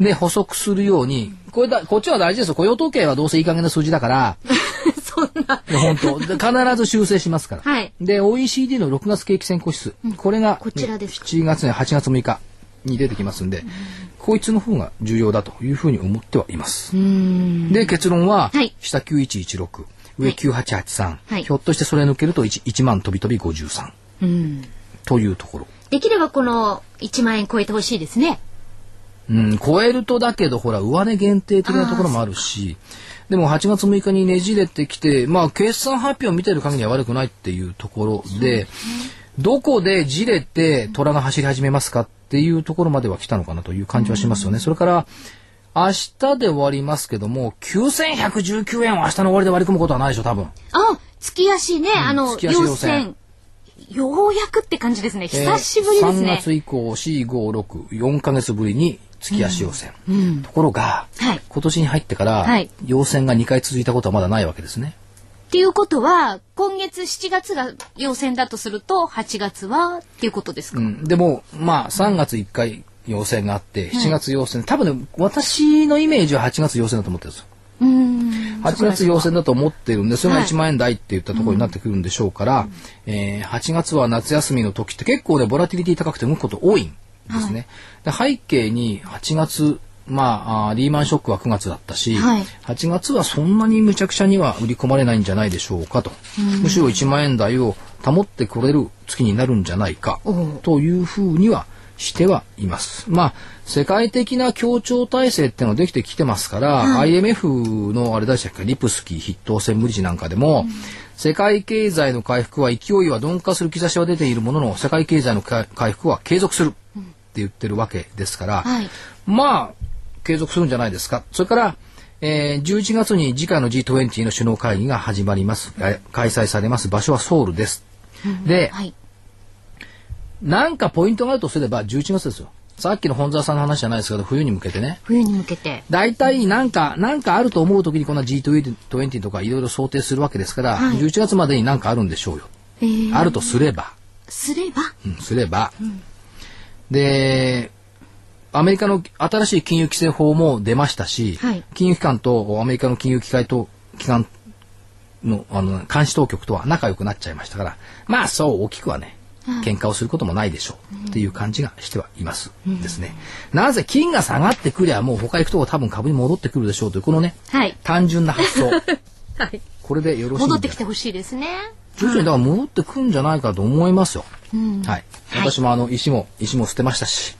で、補足するように、これだ、こっちは大事ですよ。雇用統計はどうせいい加減な数字だから、そんな。本当で必ず修正しますから。はいで、OECD の6月景気先行指数、これが、こちらですか7月ね、8月6日に出てきますんで、こいつの方が重要だというふうに思ってはいます。で、結論は、はい下9116、上9883、はいひょっとしてそれ抜けると 1, 1万飛び飛び53うん。というところ。できればこの1万円超えてほしいですね。うん、超えるとだけど、ほら、上値限定的なところもあるし、でも8月6日にねじれてきて、まあ、決算発表を見てる限りは悪くないっていうところで、どこでじれて虎が走り始めますかっていうところまでは来たのかなという感じはしますよね。それから、明日で終わりますけども、9119円を明日の終わりで割り込むことはないでしょ、多分。あ、月足ね、あの、月足要請線。ようやくって感じですね。久しぶりですえー3ね。月以降、4、5、6、4ヶ月ぶりに月足要請。ところが、はい今年に入ってから、はい要請が2回続いたことはまだないわけですね。っていうことは、今月7月が要請だとすると、8月はっていうことですか、うん、でも、まあ、3月1回要請があって、7月要請、多分ね、私のイメージは8月要請だと思ってるんですよ。うーん。8月要請だと思ってるんで、それがはい1万円台って言ったところになってくるんでしょうから、えー8月は夏休みの時って結構ね、ボラティリティ高くて動くこと多いんですね。で背景に8月、まあリーマンショックは9月だったし、はい。8月はそんなにむちゃくちゃには売り込まれないんじゃないでしょうかと。むしろ1万円台を保ってこれる月になるんじゃないかというふうにはしてはいます。まあ、世界的な協調体制っていうのはできてきてますから、IMF のあれでしたっけ、リプスキー筆頭専務理事なんかでも、世界経済の回復は勢いは鈍化する兆しは出ているものの、世界経済の回回復は継続するって言ってるわけですから、はい。まあ、継続するんじゃないですか。それから、えー11月に次回の G20 の首脳会議が始まります。え開催されます。場所はソウルです。で、はい。なんかポイントがあるとすれば11月ですよ。さっきの本沢さんの話じゃないですけど、冬に向けてね。冬に向けて。大体なんか、なんかあると思うときにこんな G20 とかいろいろ想定するわけですから、はい11月までになんかあるんでしょうよ。えーあるとすれば。すれば？うん、すれば。で、アメリカの新しい金融規制法も出ましたし、はい金融機関とアメリカの金融機関と機関のあの監視当局とは仲良くなっちゃいましたから、まあそう大きくはね、喧嘩をすることもないでしょうっていう感じがしてはいますですね。なぜ金が下がってくりゃもう他行くとこ多分株に戻ってくるでしょうというこのね、はい。単純な発想。はい。これでよろしいん戻っでてきてほしいですね。徐々にだから戻ってくんじゃないかと思いますよ。うん。はい。私もあの石も石も捨てましたし。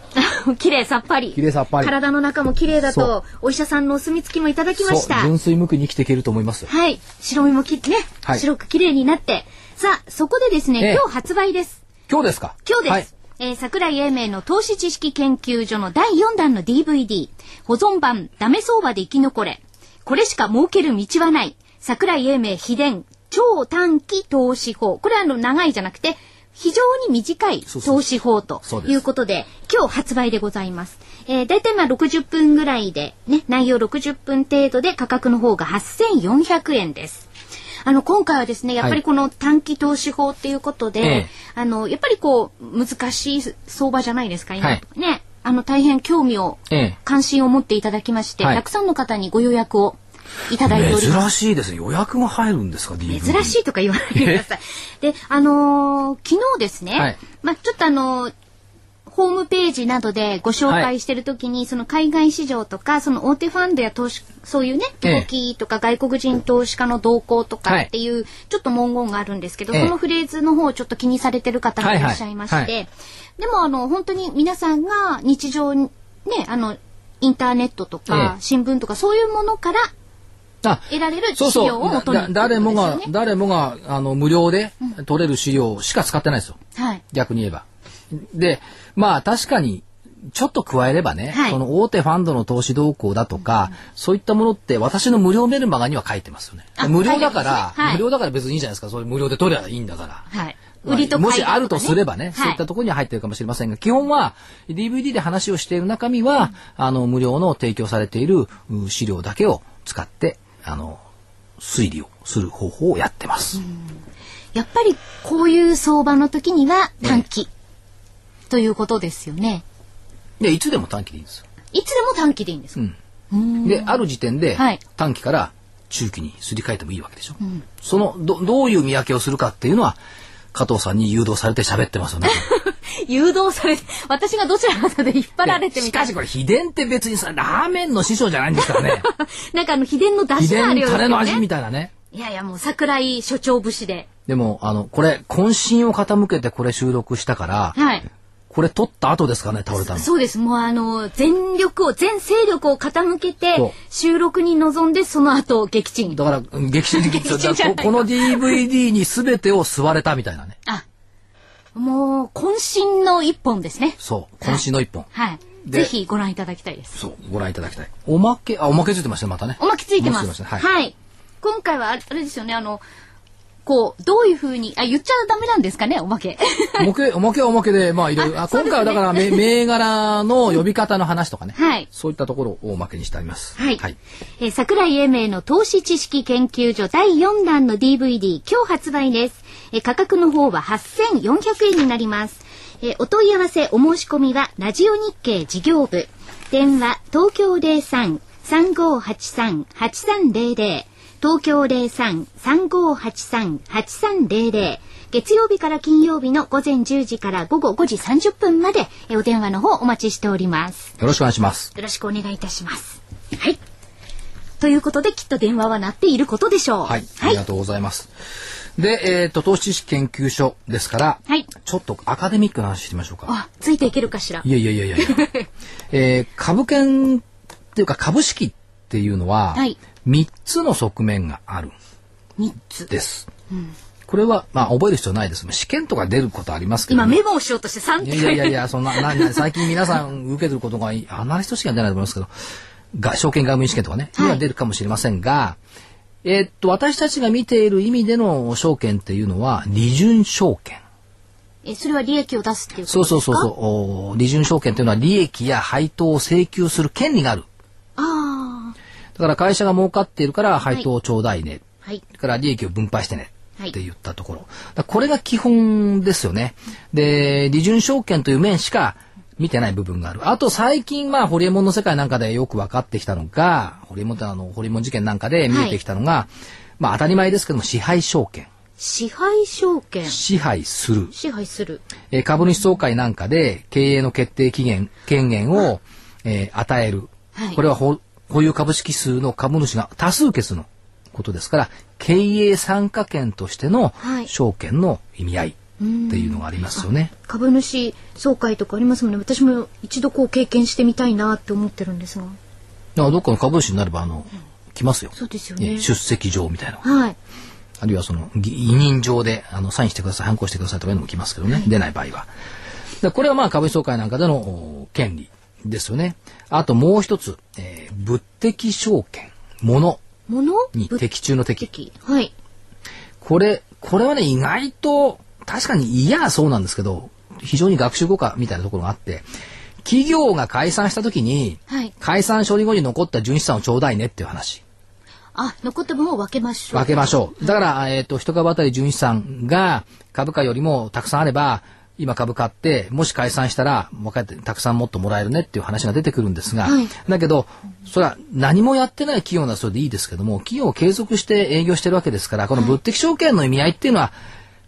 綺麗さっぱり。綺麗さっぱり体の中も綺麗だそと、お医者さんのお墨付きもいただきました。純粋無垢に生きていけると思いますよ。はい。白身もき、ね、はい白く綺麗になって。さあ、そこでですね、ええ今日発売です。今日ですか？今日です。はい。えー桜井英明の投資知識研究所の第4弾の DVD、保存版、ダメ相場で生き残れ。これしか儲ける道はない。桜井英明秘伝、超短期投資法。これはあの、長いじゃなくて、非常に短い投資法ということで、今日発売でございます。えー、だいたいまあ60分ぐらいで、ね、内容60分程度で価格の方が8400円です。あの、今回はですね、やっぱりこの短期投資法っていうことで、ええあの、やっぱりこう、難しい相場じゃないですか、今。はいね。あの、大変興味を、ええ関心を持っていただきまして、はいたくさんの方にご予約をいただいております。珍しいですね。予約が入るんですか、DVD。珍しいとか言わないでください。で、あのー昨日ですね、はい。まあちょっとあのーホームページなどでご紹介してるときに、その海外市場とか、その大手ファンドや投資、そういうね、ええ。投機とか外国人投資家の動向とかはい。っていう、ちょっと文言があるんですけど、ええ。そのフレーズの方をちょっと気にされてる方がいらっしゃいまして、はい。はいはでもあの、本当に皆さんが日常に、ね、あの、インターネットとかえ、え。新聞とかそういうものからあ得られるそうそう資料を元にだ誰もが誰もがあの無料で取れる資料しか使ってないですよ。はい。逆に言えば。で、まあ確かに、ちょっと加えればね、はいその大手ファンドの投資動向だとか、そういったものって私の無料メルマガには書いてますよねあ。無料だから、はい無料だから別にいいじゃないですか。それ無料で取ればいいんだから。はい。売りとねしあるとすればね、そういったところには入ってるかもしれませんが、基本は DVD で話をしている中身は、あの、無料の提供されているう資料だけを使って、あの、推理をする方法をやってます。やっぱりこういう相場の時には短期ということですよね。で、いつでも短期でいいんですよ。いつでも短期でいいんですか？うん。で、ある時点ではい短期から中期にすり替えてもいいわけでしょ。そのど、どういう見分けをするかっていうのは、加藤さんに誘導されて喋ってますよね。誘導されて、私がどちらかで引っ張られてみたいしかしこれ秘伝って別にさ、ラーメンの師匠じゃないんですからね。なんかあの秘伝の出秘汁があるようですよね。みたいなね。いやいやもう桜井所長節で。でも、あの、これ、渾身を傾けてこれ収録したから、はい。これ撮った後ですかね、倒れたの。そうです。もうあの、全力を、全勢力を傾けて収録に臨んで、その後、撃沈。だから、劇中的劇中じゃないここの DVD に全てを吸われたみたいなね。あ、もう、渾身の一本ですね。そう、渾身の一本。はい。でぜひご覧いただきたいです。そう、ご覧いただきたい。おまけ、あ、おまけついてましたね、またね。おまけついてます。おまけついはいい。今回はあれですよね、あの、こう、どういうふうに、あ、言っちゃダメなんですかね、おまけ。おまけ、おまけはおまけで、まあいろいろ、あ今回はだから、め 銘柄の呼び方の話とかね。はいそういったところをおまけにしてあります。はい。はい。えー桜井英明の投資知識研究所第4弾の DVD、今日発売です。えー価格の方は8400円になります。えーお問い合わせ、お申し込みは、ラジオ日経事業部。電話、東京03-3583-8300。東京03-3583-8300。月曜日から金曜日の午前10時から午後5時30分まで、えーお電話の方お待ちしております。よろしくお願いします。よろしくお願いいたします。はい。ということで、きっと電話は鳴っていることでしょう。はい。あはいりが。とうございます。で、えっ、と、投資知識研究所ですから、はいちょっとアカデミックな話してみましょうか。あ、ついていけるかしら？いやいやいやいやいや。えー株券っていうか株式っていうのは、はい3つの側面があるん三つ。です。これは、まあ、覚える必要ないです。試験とか出ることありますけど、今メモをしようとして3いってやいやいやいや、そんな、なな最近皆さん受けてることが、アナリスト試験は出ないと思いますけど、が証券外務員試験とかね、はいには出るかもしれませんが、えーっと、私たちが見ている意味での証券っていうのは、利潤証券。え、それは利益を出すっていうことそうですか？そうそうそう。お利潤証券というのは利益や配当を請求する権利がある。から会社が儲かっているから配当をちょうだいね。あ。はい。だから利益を分配してね。はいって言ったところ。だこれが基本ですよね。で、利潤証券という面しか見てない部分がある。あと最近、まあ、ホリエモンの世界なんかでよく分かってきたのが、ホリエモンってあの、ホリエモン事件なんかで見えてきたのが、まあ当たり前ですけども、支配証券。支配証券。支配する。支配する。えー株主総会なんかで経営の決定期限、権限を、えー与える。はいこれは保保有株式数の株主が多数決のことですから、経営参加権としてのはい証券の意味合いっていうのがありますよね。株主総会とかありますもんね。私も一度こう経験してみたいなって思ってるんですが。だからどっかの株主になれば、あの、来ますよ。そうですよねえ出席状みたいな。はい。あるいはその、ぎ委任状で、あの、サインしてください、反抗してくださいとかいうのも来ますけどね。出ない場合は。でこれはまあ株主総会なんかでのお権利ですよね。あともう一つ、えー物的証券、物物？に物？的中の的。的。はい。これ、これはね、意外と、確かに嫌はそうなんですけど、非常に学習効果みたいなところがあって、企業が解散した時に、はい解散処理後に残った純資産をちょうだいねっていう話。あ、残った分を分けましょう。分けましょう。だから、えっ、と、一株当たり純資産が株価よりもたくさんあれば、今株買って、もし解散したら、もう一回たくさんもっともらえるねっていう話が出てくるんですが、はいだけど、それは何もやってない企業ならそれでいいですけども、企業を継続して営業してるわけですから、この物的証券の意味合いっていうのは、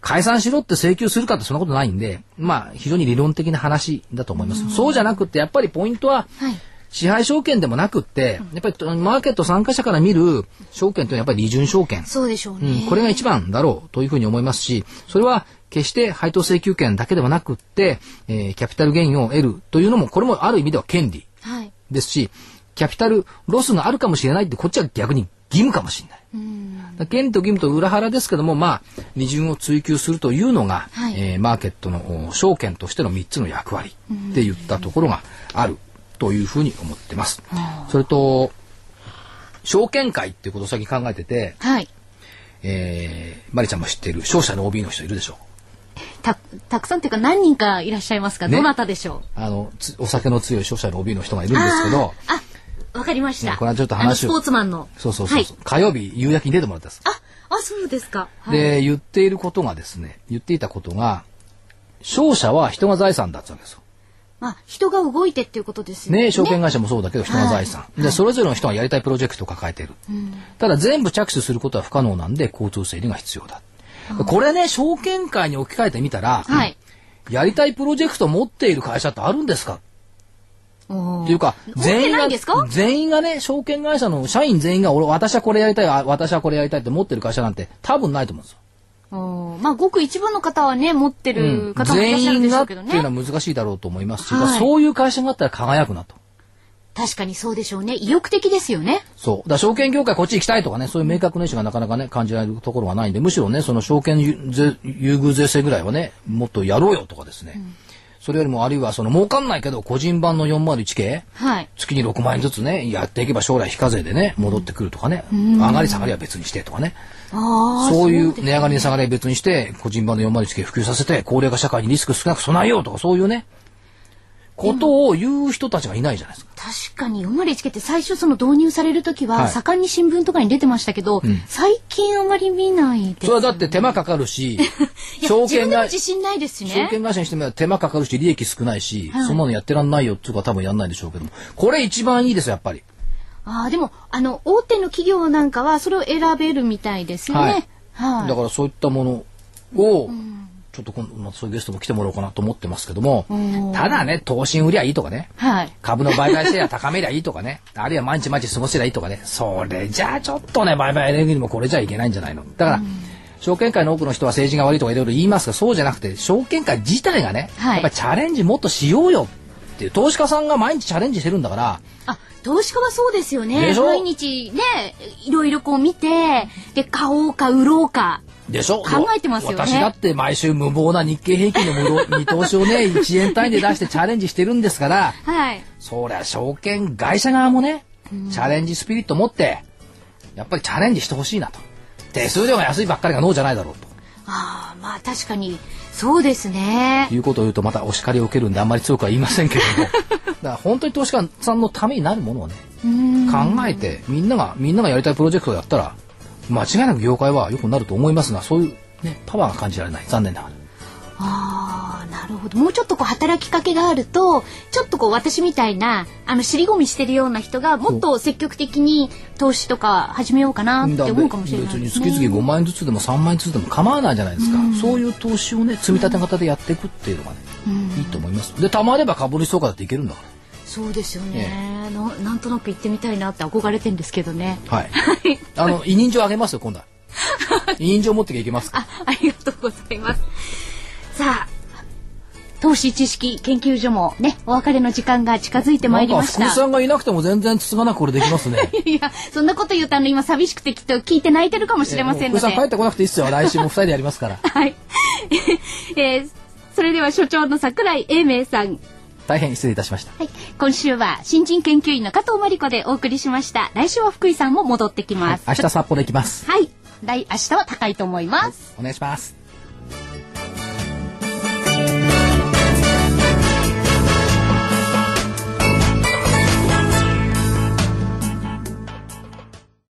解散しろって請求するかってそんなことないんで、まあ、非常に理論的な話だと思います。そうじゃなくって、やっぱりポイントは、はい。支配証券でもなくって、やっぱりマーケット参加者から見る証券というのはやっぱり利潤証券。そうでしょううね。ん、これが一番だろうというふうに思いますし、それは決して配当請求権だけではなくって、えーキャピタルゲインを得るというのも、これもある意味では権利はい。ですし、キャピタルロスがあるかもしれないって、こっちは逆に義務かもしれない。権利と義務と裏腹ですけども、まあ、二重を追求するというのが、はいえーマーケットのお証券としての3つの役割って言ったところがあるというふうに思ってます。それと、証券会っていうことを先考えてて、はい。えー、マリちゃんも知っている商社の OB の人いるでしょた、たくさんっていうか何人かいらっしゃいますか、ねどなたでしょう？あの、つお酒の強い商社の OB の人がいるんですけど、あわかりました。ねこれはちょっと話をスポーツマンの。そうそうそうはい。火曜日夕焼けに出てもらったんです。あ、あ、そうですか。はい、で、言っていることがですね、言っていたことが、商社は人が財産だってわけですよ。まあ、人が動いてっていうことですよね。ね、証券会社もそうだけど人が財産。で、それぞれの人がやりたいプロジェクトを抱えている。ただ全部着手することは不可能なんで交通整理が必要だ。これね、証券会に置き換えてみたら、はい。やりたいプロジェクトを持っている会社ってあるんですか？っていうか、持ってないんですか？全員がね、証券会社の社員全員が、俺、私はこれやりたい、あ私はこれやりたいって持ってる会社なんて多分ないと思うんですよ。まあ、ごく一部の方はね、持ってる方もいらっしゃる全員がってでしょうけどね。いうのは難しいだろうと思いますし、はいそういう会社があったら輝くなと。確かにそうでしょうね。意欲的ですよね。そう。だ証券業界こっち行きたいとかね、そういう明確な意思がなかなかね、感じられるところがないんで、むしろね、その証券優遇税制ぐらいはね、もっとやろうよとかですね。それよりも、あるいはその儲かんないけど、個人版の401系、はい。月に6万円ずつね、やっていけば将来非課税でね、戻ってくるとかね、上がり下がりは別にしてとかね。そういう値上がり値下がりは別にして、個人版の401系普及させて、高齢化社会にリスク少なく備えようとか、そういうね、ことを言う人たちがいないじゃないですか。確かに、生まれつけって最初その導入されるときは、はい盛んに新聞とかに出てましたけど、最近あまり見ないです。それはだって手間かかるし、証券が、自信ないですし証ね。券会社にしても手間かかるし、利益少ないし、はいそんなのやってらんないよっていうか多分やんないでしょうけども、これ一番いいですよ、やっぱり。ああ、でも、あの、大手の企業なんかはそれを選べるみたいですよね。はい。だからそういったものを、ちょっと今度、まあ、そういうゲストも来てもらおうかなと思ってますけども、ただね、投資売りゃいいとかね、はい。株の売買シェア高めりゃいいとかね、あるいは毎日毎日過ごせりゃいいとかね、それじゃあちょっとね、売買エネルギーにもこれじゃいけないんじゃないの。だから、証券会の多くの人は政治が悪いとかいろいろ言いますが、そうじゃなくて、証券会自体がね、はい。やっぱりチャレンジもっとしようよっていう、投資家さんが毎日チャレンジしてるんだから、あ、投資家はそうですよね。毎日ね、いろいろこう見て、で、買おうか売ろうか。でしょ？考えてますよね私だって毎週無謀な日経平均の見通しをね、1円単位で出してチャレンジしてるんですから、はい。そりゃ証券会社側もね、チャレンジスピリット持って、やっぱりチャレンジしてほしいなと。手数料が安いばっかりがノーじゃないだろうああ、まあ確かに、そうですねと。いうことを言うとまたお叱りを受けるんであんまり強くは言いませんけれども。だから本当に投資家さんのためになるものをね、考えて、みんなが、みんながやりたいプロジェクトをやったら、間違いなく業界は良くなると思いますが、そういうね、パワーが感じられない。残念ながら。ああ、なるほど。もうちょっとこう働きかけがあると、ちょっとこう私みたいな、あの、尻込みしてるような人が、もっと積極的に投資とか始めようかなって思うかもしれない別にですね。月々5万円ずつでも3万円ずつでも構わないじゃないですか、そういう投資をね積み立て型でやっていくっていうのがね、いいと思いますでたまれば株主総会だっていけるんだかそうですよね、な。なんとなく行ってみたいなって憧れてんですけどね。らはいあの委任状あげますよ今度は 委任状持っていけますかあ、ありがとうございます。さあ、投資知識研究所もね、お別れの時間が近づいてまいりました。さんがいなくても全然つつがなくこれできますね いや、そんなこと言うとあの今寂しくてきっと聞いて泣いてるかもしれませんので。福井さん帰ってこなくていいっすよ来週も2人でやりますから はい。えーそれでは所長の桜井英明さん。大変失礼いたしましたはい。今週は新人研究員の加藤真理子でお送りしました。来週は福井さんも戻ってきます。明日札幌行きますはい。来、明日は高いと思います。お願いします